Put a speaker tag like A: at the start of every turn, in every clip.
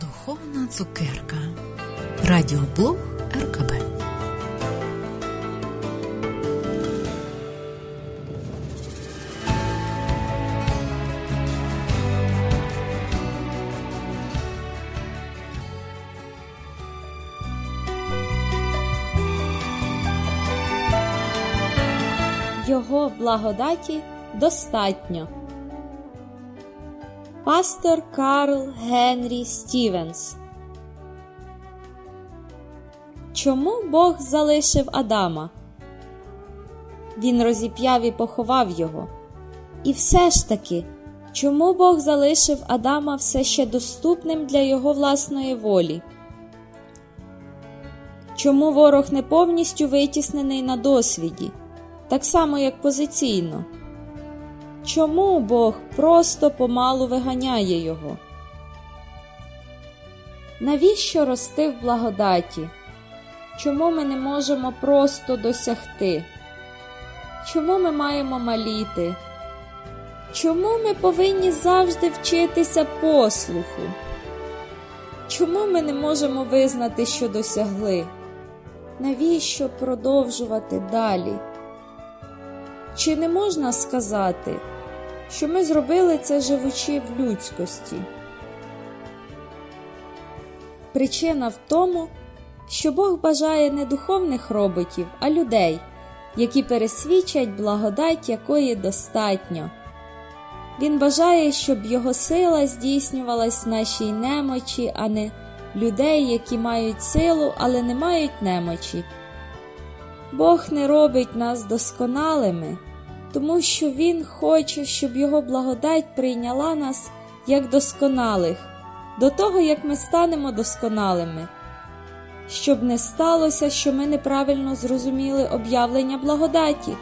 A: Духовна цукерка. Радіоблог РКБ.
B: Його благодаті достатньо. Пастор Карл Генрі Стівенс. Чому Бог залишив Адама? Він розіп'яв і поховав його. І все ж таки, чому Бог залишив Адама все ще доступним для його власної волі? Чому ворог не повністю витіснений на досвіді, так само як позиційно? Чому Бог просто помалу виганяє його? Навіщо рости в благодаті? Чому ми не можемо просто досягти? Чому ми маємо маліти? Чому ми повинні завжди вчитися послуху? Чому ми не можемо визнати, що досягли? Навіщо продовжувати далі? Чи не можна сказати, що ми зробили це живучи в людськості? Причина в тому, що Бог бажає не духовних роботів, а людей, які пересвідчать благодать, якої достатньо. Він бажає, щоб його сила здійснювалась в нашій немочі, а не людей, які мають силу, але не мають немочі. Бог не робить нас досконалими, тому що Він хоче, щоб Його благодать прийняла нас як досконалих, до того, як ми станемо досконалими, щоб не сталося, що ми неправильно зрозуміли об'явлення благодаті.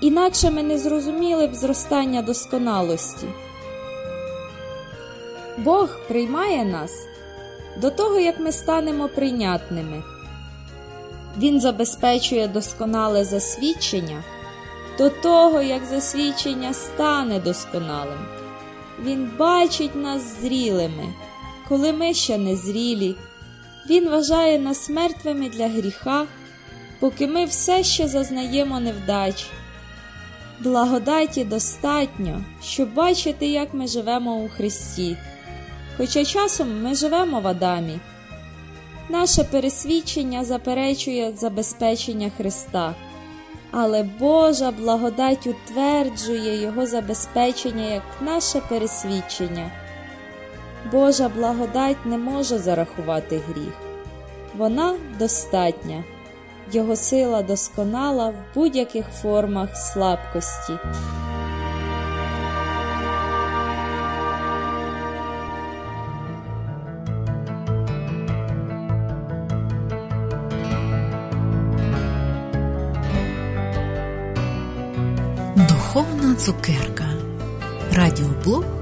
B: Інакше ми не зрозуміли б зростання досконалості. Бог приймає нас до того, як ми станемо прийнятними. Він забезпечує досконале засвідчення до того, як засвідчення стане досконалим. Він бачить нас зрілими, коли ми ще не зрілі. Він вважає нас мертвими для гріха, поки ми все ще зазнаємо невдач. Благодаті достатньо, щоб бачити, як ми живемо у Христі. Хоча часом ми живемо в Адамі. Наше пересвідчення заперечує забезпечення Христа, але Божа благодать утверджує Його забезпечення як наше пересвідчення. Божа благодать не може зарахувати гріх, вона достатня, Його сила досконала в будь-яких формах слабкості.
A: Цукерка. Радіоблог